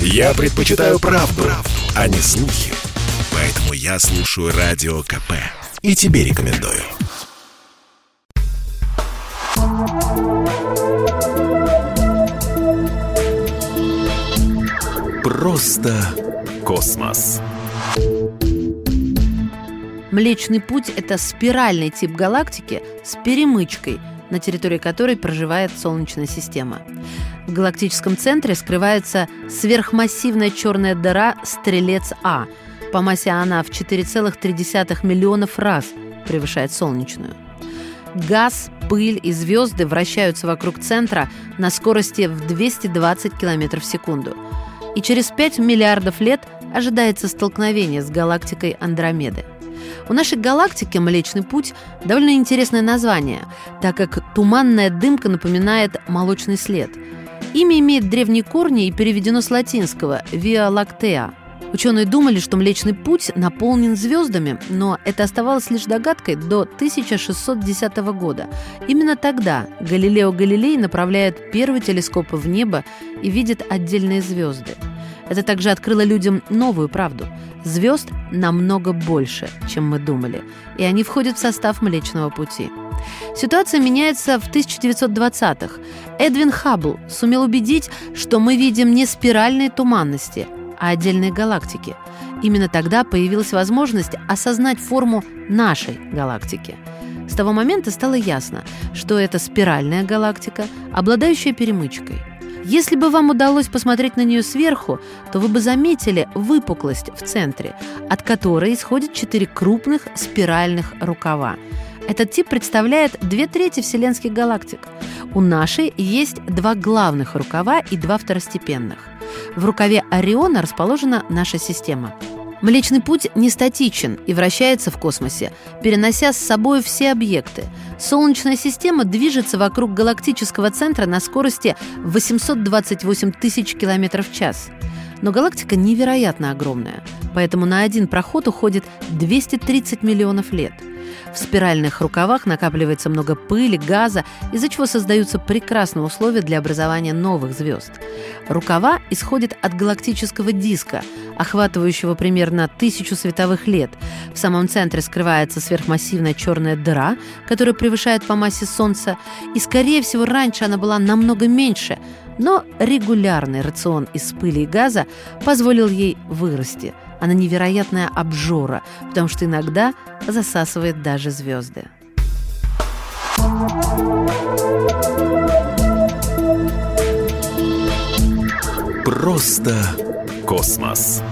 Я предпочитаю правду, правду, а не слухи. Поэтому я слушаю Радио КП. И тебе рекомендую. Просто космос. Млечный путь – это спиральный тип галактики с перемычкой, на территории которой проживает Солнечная система. В галактическом центре скрывается сверхмассивная черная дыра «Стрелец А». По массе она в 4,3 миллионов раз превышает солнечную. Газ, пыль и звезды вращаются вокруг центра на скорости в 220 км в секунду. И через 5 миллиардов лет ожидается столкновение с галактикой Андромеды. У нашей галактики Млечный Путь довольно интересное название, так как туманная дымка напоминает молочный след. Имя имеет древние корни и переведено с латинского «via lactea», Ученые думали, что Млечный Путь наполнен звездами, но это оставалось лишь догадкой до 1610 года. Именно тогда Галилео Галилей направляет первый телескоп в небо и видит отдельные звезды. Это также открыло людям новую правду. Звезд намного больше, чем мы думали, и они входят в состав Млечного Пути. Ситуация меняется в 1920-х. Эдвин Хаббл сумел убедить, что мы видим не спиральные туманности, а отдельные галактики. Именно тогда появилась возможность осознать форму нашей галактики. С того момента стало ясно, что это спиральная галактика, обладающая перемычкой. Если бы вам удалось посмотреть на нее сверху, то вы бы заметили выпуклость в центре, от которой исходят четыре крупных спиральных рукава. Этот тип представляет две трети вселенских галактик. У нашей есть два главных рукава и два второстепенных. В рукаве Ориона расположена наша система. Млечный путь не статичен и вращается в космосе, перенося с собой все объекты. Солнечная система движется вокруг галактического центра на скорости 828 тысяч километров в час. Но галактика невероятно огромная, поэтому на один проход уходит 230 миллионов лет – в спиральных рукавах накапливается много пыли, газа, из-за чего создаются прекрасные условия для образования новых звезд. Рукава исходят от галактического диска, охватывающего примерно тысячу световых лет. В самом центре скрывается сверхмассивная черная дыра, которая превышает по массе Солнца, и, скорее всего, раньше она была намного меньше, но регулярный рацион из пыли и газа позволил ей вырасти – она невероятная обжора, потому что иногда засасывает даже звезды. Просто космос.